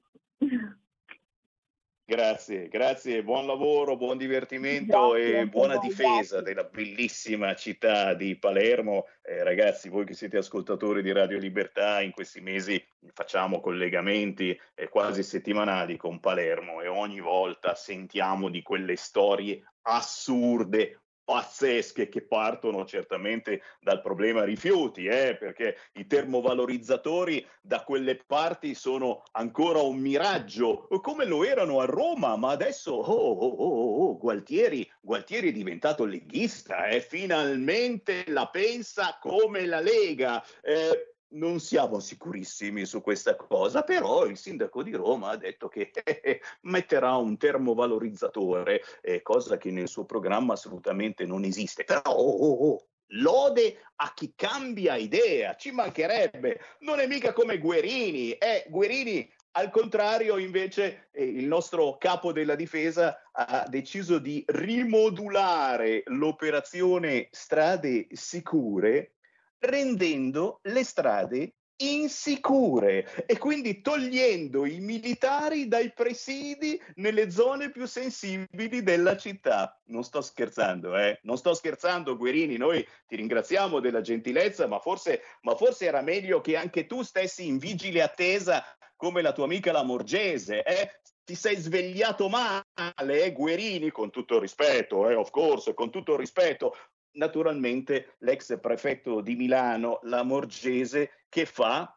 Grazie, grazie, buon lavoro, buon divertimento grazie, e buona difesa grazie. della bellissima città di Palermo. Eh, ragazzi, voi che siete ascoltatori di Radio Libertà, in questi mesi facciamo collegamenti eh, quasi settimanali con Palermo e ogni volta sentiamo di quelle storie assurde, pazzesche che partono certamente dal problema rifiuti, eh, perché i termovalorizzatori da quelle parti sono ancora un miraggio, come lo erano a Roma, ma adesso oh, oh, oh, oh Gualtieri, Gualtieri, è diventato leghista, eh, finalmente la pensa come la Lega. Eh, non siamo sicurissimi su questa cosa, però il sindaco di Roma ha detto che eh, metterà un termovalorizzatore, eh, cosa che nel suo programma assolutamente non esiste. Però oh, oh, oh, lode a chi cambia idea, ci mancherebbe. Non è mica come Guerini, eh, Guerini al contrario, invece, eh, il nostro capo della difesa ha deciso di rimodulare l'operazione strade sicure rendendo le strade insicure e quindi togliendo i militari dai presidi nelle zone più sensibili della città. Non sto scherzando, eh? Non sto scherzando, Guerini, noi ti ringraziamo della gentilezza, ma forse, ma forse era meglio che anche tu stessi in vigile attesa come la tua amica la Morgese, eh? Ti sei svegliato male, eh, Guerini, con tutto il rispetto, eh, of course, con tutto il rispetto, naturalmente l'ex prefetto di Milano, la Morgese, che fa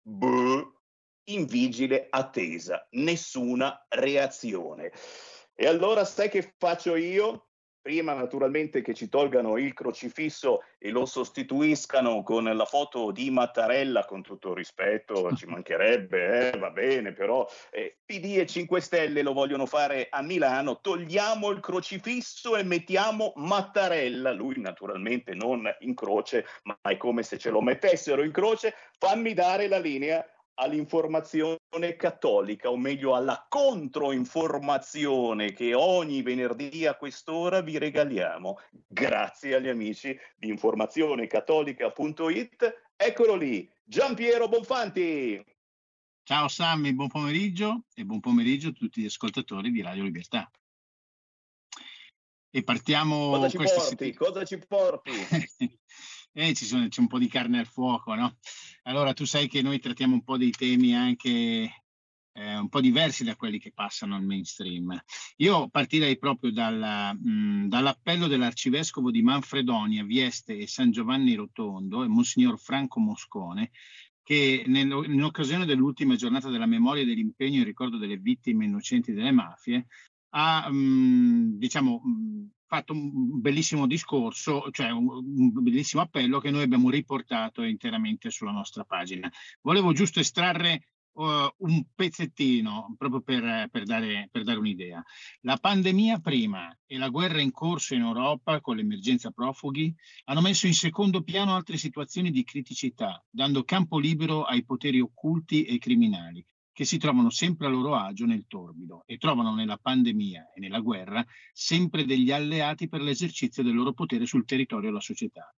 buh, in vigile attesa, nessuna reazione. E allora sai che faccio io? Prima naturalmente che ci tolgano il crocifisso e lo sostituiscano con la foto di Mattarella, con tutto rispetto, ci mancherebbe, eh, va bene, però eh, PD e 5 Stelle lo vogliono fare a Milano, togliamo il crocifisso e mettiamo Mattarella, lui naturalmente non in croce, ma è come se ce lo mettessero in croce, fammi dare la linea all'informazione cattolica, o meglio alla controinformazione che ogni venerdì a quest'ora vi regaliamo. Grazie agli amici di informazionecattolica.it. Eccolo lì, Giampiero Bonfanti. Ciao Sammy, buon pomeriggio e buon pomeriggio a tutti gli ascoltatori di Radio Libertà. E partiamo... Cosa ci porti? Cosa ci porti? eh, sono, c'è un po' di carne al fuoco, no? Allora, tu sai che noi trattiamo un po' dei temi anche eh, un po' diversi da quelli che passano al mainstream. Io partirei proprio dalla, mh, dall'appello dell'arcivescovo di Manfredonia, Vieste e San Giovanni Rotondo, e Monsignor Franco Moscone, che in occasione dell'ultima giornata della memoria e dell'impegno in ricordo delle vittime innocenti delle mafie ha mh, diciamo, mh, fatto un bellissimo discorso, cioè un, un, bellissimo appello che noi abbiamo riportato interamente sulla nostra pagina. Volevo giusto estrarre uh, un pezzettino proprio per, per, dare, per dare un'idea. La pandemia prima e la guerra in corso in Europa con l'emergenza profughi hanno messo in secondo piano altre situazioni di criticità, dando campo libero ai poteri occulti e criminali che si trovano sempre a loro agio nel torbido e trovano nella pandemia e nella guerra sempre degli alleati per l'esercizio del loro potere sul territorio della società.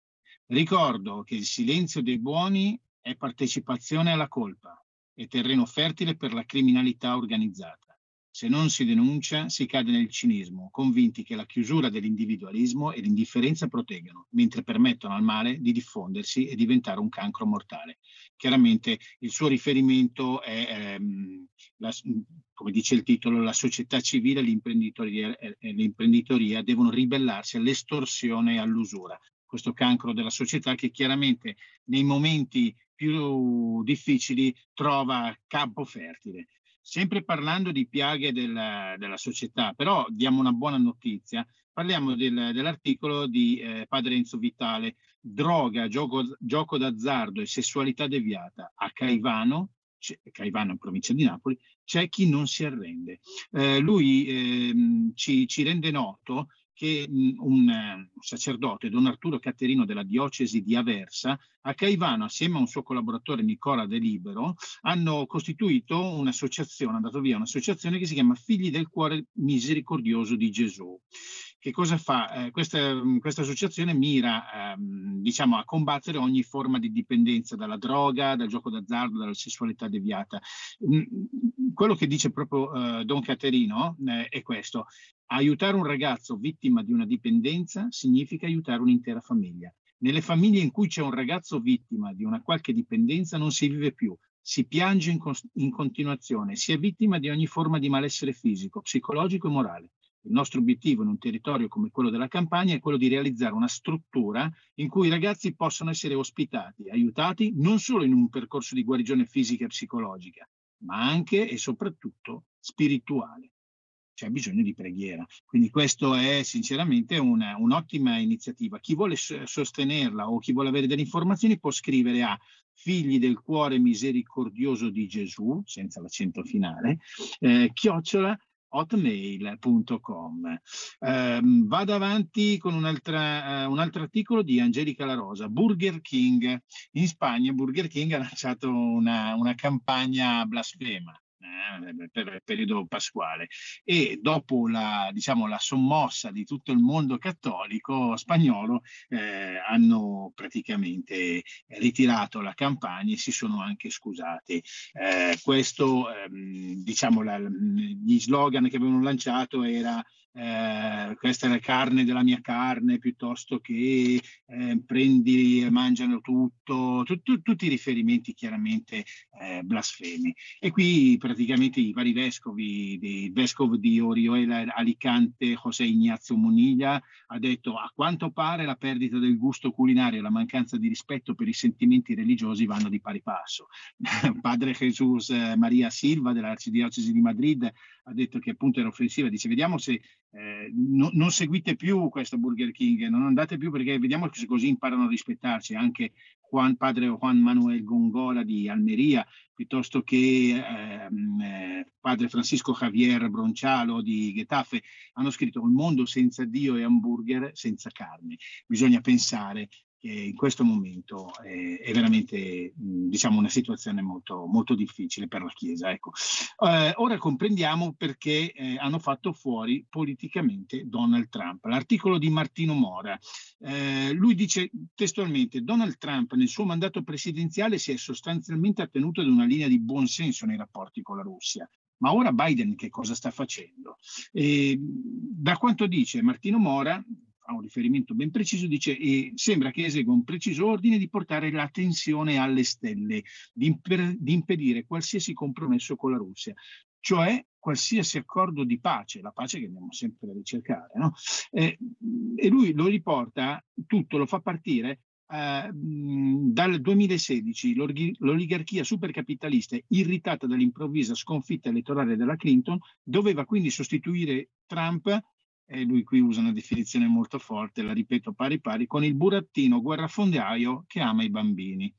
Ricordo che il silenzio dei buoni è partecipazione alla colpa e terreno fertile per la criminalità organizzata. Se non si denuncia, si cade nel cinismo, convinti che la chiusura dell'individualismo e l'indifferenza proteggano, mentre permettono al male di diffondersi e diventare un cancro mortale. Chiaramente il suo riferimento è, ehm, la, come dice il titolo, la società civile e l'imprenditoria, e l'imprenditoria devono ribellarsi all'estorsione e all'usura. Questo cancro della società che chiaramente nei momenti più difficili trova campo fertile sempre parlando di piaghe della, della società, però diamo una buona notizia, parliamo del, dell'articolo di eh, Padre Enzo Vitale, droga, gioco, gioco d'azzardo e sessualità deviata. A Caivano, Caivano in provincia di Napoli, c'è chi non si arrende. Eh, lui eh, ci, ci rende noto che un sacerdote, Don Arturo Caterino della diocesi di Aversa, a Caivano, assieme a un suo collaboratore Nicola De Libero, hanno costituito un'associazione, hanno dato via un'associazione che si chiama Figli del Cuore Misericordioso di Gesù. Che cosa fa? Eh, questa, questa, associazione mira ehm, diciamo, a combattere ogni forma di dipendenza dalla droga, dal gioco d'azzardo, dalla sessualità deviata. quello che dice proprio eh, Don Caterino eh, è questo. Aiutare un ragazzo vittima di una dipendenza significa aiutare un'intera famiglia. Nelle famiglie in cui c'è un ragazzo vittima di una qualche dipendenza non si vive più, si piange in, in continuazione, si è vittima di ogni forma di malessere fisico, psicologico e morale. Il nostro obiettivo in un territorio come quello della campagna è quello di realizzare una struttura in cui i ragazzi possano essere ospitati, aiutati non solo in un percorso di guarigione fisica e psicologica, ma anche e soprattutto spirituale c'è bisogno di preghiera. Quindi questo è sinceramente una, un'ottima iniziativa. Chi vuole sostenerla o chi vuole avere delle informazioni può scrivere a figli del cuore misericordioso di Gesù, senza l'accento finale, eh, chiocciola hotmail.com. Eh, vado avanti con un'altra, uh, un altro articolo di Angelica La Rosa. Burger King. In Spagna Burger King ha lanciato una, una campagna blasfema eh, per il periodo pasquale e dopo la, diciamo, la sommossa di tutto il mondo cattolico spagnolo eh, hanno praticamente ritirato la campagna e si sono anche scusati. Eh, questo, ehm, diciamo, la, gli slogan che avevano lanciato era eh, questa è la carne della mia carne piuttosto che eh, prendi e mangiano tutto, tu, tu, tutti i riferimenti chiaramente eh, blasfemi. E qui praticamente i vari vescovi, il vescovo di Oriola Alicante, José Ignazio Muniglia, ha detto a quanto pare la perdita del gusto culinario e la mancanza di rispetto per i sentimenti religiosi vanno di pari passo. Padre Jesus eh, Maria Silva dell'Arcidiocesi di Madrid ha detto che appunto era offensiva, dice vediamo se eh, no, non seguite più questo Burger King, non andate più perché vediamo se così imparano a rispettarci anche Juan, padre Juan Manuel Gongola di Almeria, piuttosto che ehm, eh, padre Francisco Javier Broncialo di Getafe, hanno scritto Il mondo senza Dio e hamburger senza carne. Bisogna pensare che in questo momento è, è veramente diciamo, una situazione molto, molto difficile per la Chiesa. Ecco. Eh, ora comprendiamo perché eh, hanno fatto fuori politicamente Donald Trump. L'articolo di Martino Mora, eh, lui dice testualmente Donald Trump nel suo mandato presidenziale si è sostanzialmente attenuto ad una linea di buonsenso nei rapporti con la Russia. Ma ora Biden che cosa sta facendo? E, da quanto dice Martino Mora, fa un riferimento ben preciso, dice e sembra che esegua un preciso ordine di portare la tensione alle stelle, di, imper- di impedire qualsiasi compromesso con la Russia, cioè qualsiasi accordo di pace, la pace che andiamo sempre a ricercare. No? Eh, e lui lo riporta tutto, lo fa partire eh, dal 2016 l'oligarchia supercapitalista, irritata dall'improvvisa sconfitta elettorale della Clinton, doveva quindi sostituire Trump, e lui qui usa una definizione molto forte, la ripeto pari pari, con il burattino guerrafondaio che ama i bambini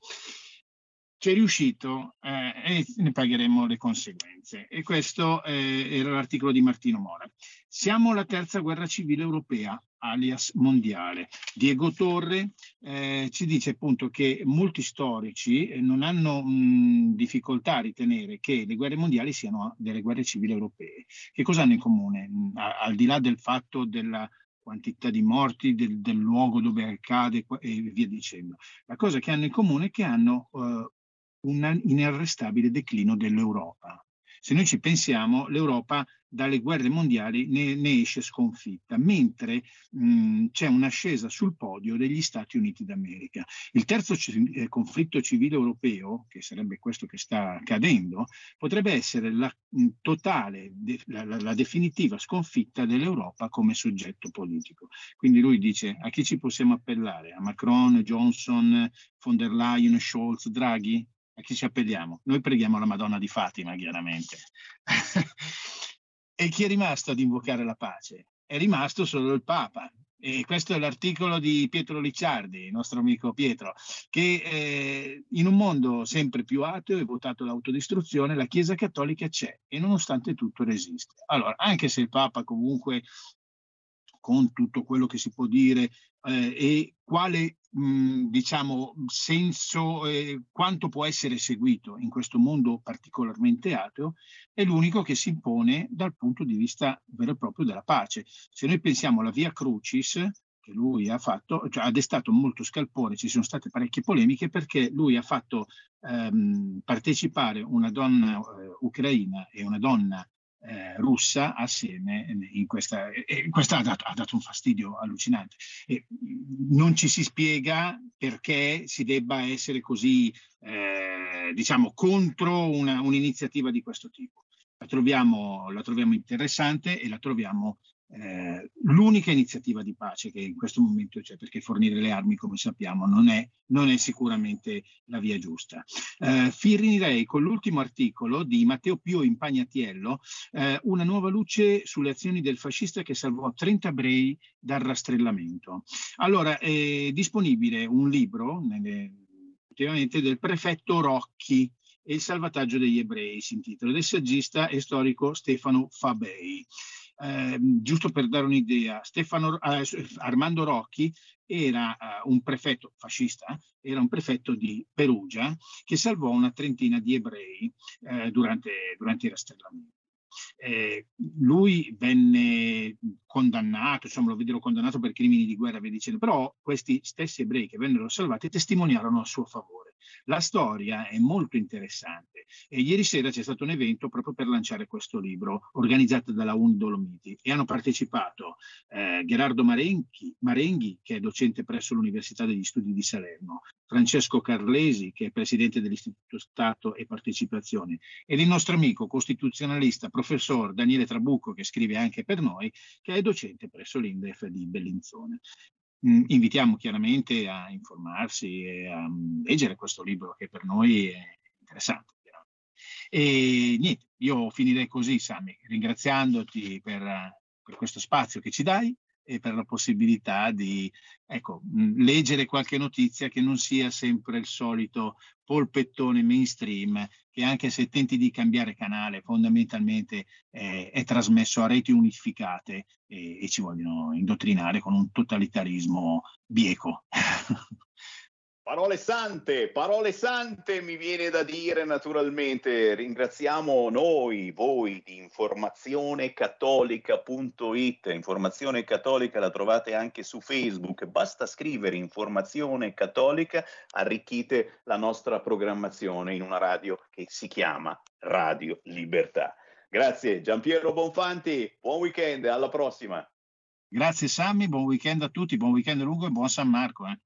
ci è riuscito eh, e ne pagheremo le conseguenze. E questo eh, era l'articolo di Martino Mora. Siamo alla terza guerra civile europea, alias mondiale. Diego Torre eh, ci dice appunto che molti storici eh, non hanno mh, difficoltà a ritenere che le guerre mondiali siano delle guerre civili europee. Che cosa hanno in comune? A, al di là del fatto della quantità di morti, del, del, luogo dove accade e via dicendo. La cosa che hanno in comune è che hanno uh, un inarrestabile declino dell'Europa. Se noi ci pensiamo, l'Europa dalle guerre mondiali ne, ne esce sconfitta, mentre mh, c'è un'ascesa sul podio degli Stati Uniti d'America. Il terzo c- eh, conflitto civile europeo, che sarebbe questo che sta accadendo, potrebbe essere la mh, totale, de- la, la, la, definitiva sconfitta dell'Europa come soggetto politico. Quindi lui dice a chi ci possiamo appellare? A Macron, Johnson, von der Leyen, Scholz, Draghi? A chi ci appelliamo? Noi preghiamo la Madonna di Fatima, chiaramente. e chi è rimasto ad invocare la pace? È rimasto solo il Papa. E questo è l'articolo di Pietro Licciardi, il nostro amico Pietro, che eh, in un mondo sempre più ateo e votato all'autodistruzione, la Chiesa Cattolica c'è e nonostante tutto resiste. Allora, anche se il Papa comunque con tutto quello che si può dire eh, e quale diciamo senso eh, quanto può essere seguito in questo mondo particolarmente ateo è l'unico che si impone dal punto di vista vero e proprio della pace. Se noi pensiamo alla via crucis che lui ha fatto, cioè ha destato molto scalpore, ci sono state parecchie polemiche perché lui ha fatto ehm, partecipare una donna eh, ucraina e una donna eh, russa assieme in questa, e questa ha dato, ha dato, un fastidio allucinante. E non ci si spiega perché si debba essere così, eh, diciamo, contro una, un'iniziativa di questo tipo. La troviamo, la troviamo interessante e la troviamo eh, l'unica iniziativa di pace che in questo momento c'è, perché fornire le armi, come sappiamo, non è, non è sicuramente la via giusta. Eh, finirei con l'ultimo articolo di Matteo Pio Impagnatiello, eh, una nuova luce sulle azioni del fascista che salvò 30 ebrei dal rastrellamento. Allora, è disponibile un libro, nelle, del prefetto Rocchi, e il salvataggio degli ebrei, si intitola, del saggista e storico Stefano Fabei. Eh, giusto per dare un'idea, Stefano, eh, Armando Rocchi era uh, un prefetto fascista, era un prefetto di Perugia che salvò una trentina di ebrei eh, durante, durante i rastrellamenti. Eh, lui venne condannato, insomma lo videro condannato per crimini di guerra, dicendo, però questi stessi ebrei che vennero salvati testimoniarono a suo favore. La storia è molto interessante e ieri sera c'è stato un evento proprio per lanciare questo libro organizzato dalla UN Dolomiti e hanno partecipato eh, Gerardo Marenghi, Marenghi, che è docente presso l'Università degli Studi di Salerno, Francesco Carlesi, che è presidente dell'Istituto Stato e Partecipazione, ed il nostro amico costituzionalista, professor Daniele Trabucco, che scrive anche per noi, che è docente presso l'Indef di Bellinzone. Mm, invitiamo chiaramente a informarsi e a mm, leggere questo libro che per noi è interessante. E niente, io finirei così, Sami, ringraziandoti per, per questo spazio che ci dai e per la possibilità di ecco, leggere qualche notizia che non sia sempre il solito polpettone mainstream che anche se tenti di cambiare canale fondamentalmente eh, è trasmesso a reti unificate e, e ci vogliono indottrinare con un totalitarismo bieco. Parole sante, parole sante mi viene da dire naturalmente. Ringraziamo noi, voi di informazionecattolica.it. Informazione Cattolica la trovate anche su Facebook. Basta scrivere Informazione Cattolica, arricchite la nostra programmazione in una radio che si chiama Radio Libertà. Grazie Giampiero Bonfanti, buon weekend, alla prossima. Grazie Sammy, buon weekend a tutti, buon weekend lungo e buon San Marco. Eh.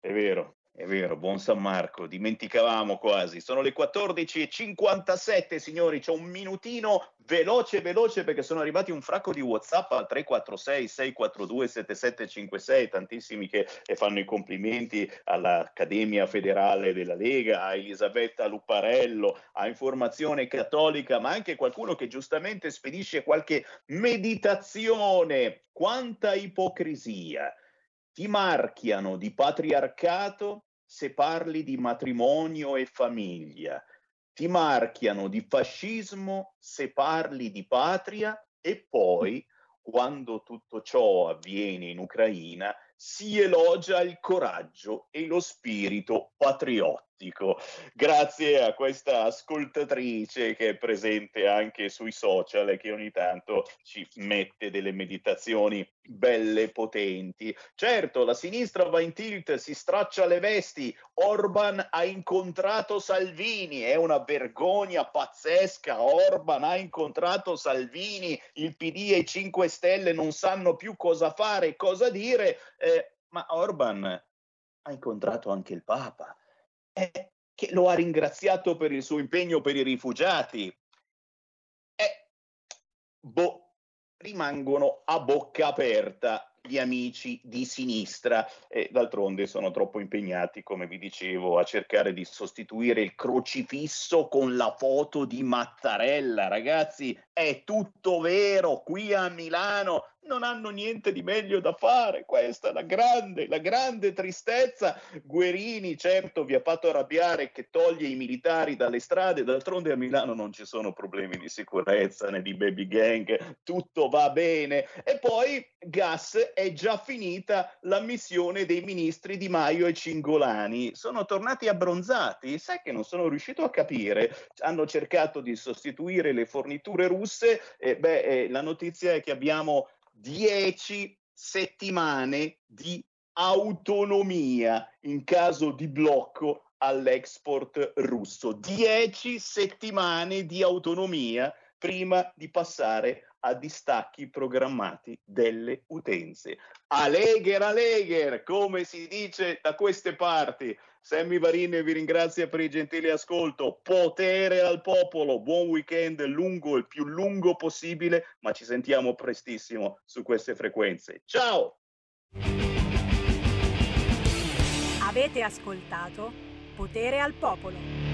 È vero, È vero, buon San Marco, dimenticavamo quasi. Sono le 14.57, signori, c'è un minutino veloce, veloce, perché sono arrivati un fracco di WhatsApp al 346-642-7756, tantissimi che fanno i complimenti all'Accademia Federale della Lega, a Elisabetta Luparello, a Informazione Cattolica, ma anche qualcuno che giustamente spedisce qualche meditazione. Quanta ipocrisia! Ti marchiano di patriarcato se parli di matrimonio e famiglia, ti marchiano di fascismo se parli di patria. E poi, quando tutto ciò avviene in Ucraina, si elogia il coraggio e lo spirito patriottico fantastico. Grazie a questa ascoltatrice che è presente anche sui social e che ogni tanto ci mette delle meditazioni belle potenti. Certo, la sinistra va in tilt, si straccia le vesti. Orban ha incontrato Salvini, è una vergogna pazzesca. Orban ha incontrato Salvini, il PD e i 5 Stelle non sanno più cosa fare, cosa dire. Eh, ma Orban ha incontrato anche il Papa che lo ha ringraziato per il suo impegno per i rifugiati. Eh, boh, rimangono a bocca aperta gli amici di sinistra e d'altronde sono troppo impegnati, come vi dicevo, a cercare di sostituire il crocifisso con la foto di Mattarella. Ragazzi, è tutto vero, qui a Milano non hanno niente di meglio da fare. Questa è la grande, la grande tristezza. Guerini, certo, vi ha fatto arrabbiare che toglie i militari dalle strade, d'altronde a Milano non ci sono problemi di sicurezza né di baby gang, tutto va bene. E poi gas è già finita la missione dei ministri Di Maio e Cingolani. Sono tornati abbronzati, sai che non sono riuscito a capire. Hanno cercato di sostituire le forniture russe. E beh, eh, la notizia è che abbiamo 10 settimane di autonomia in caso di blocco all'export russo. 10 settimane di autonomia prima di passare a distacchi programmati delle utenze. Alegher, Alegher, come si dice da queste parti. Sammy Varin vi ringrazia per il gentile ascolto. Potere al popolo. Buon weekend lungo, il più lungo possibile, ma ci sentiamo prestissimo su queste frequenze. Ciao! Avete ascoltato Potere al popolo.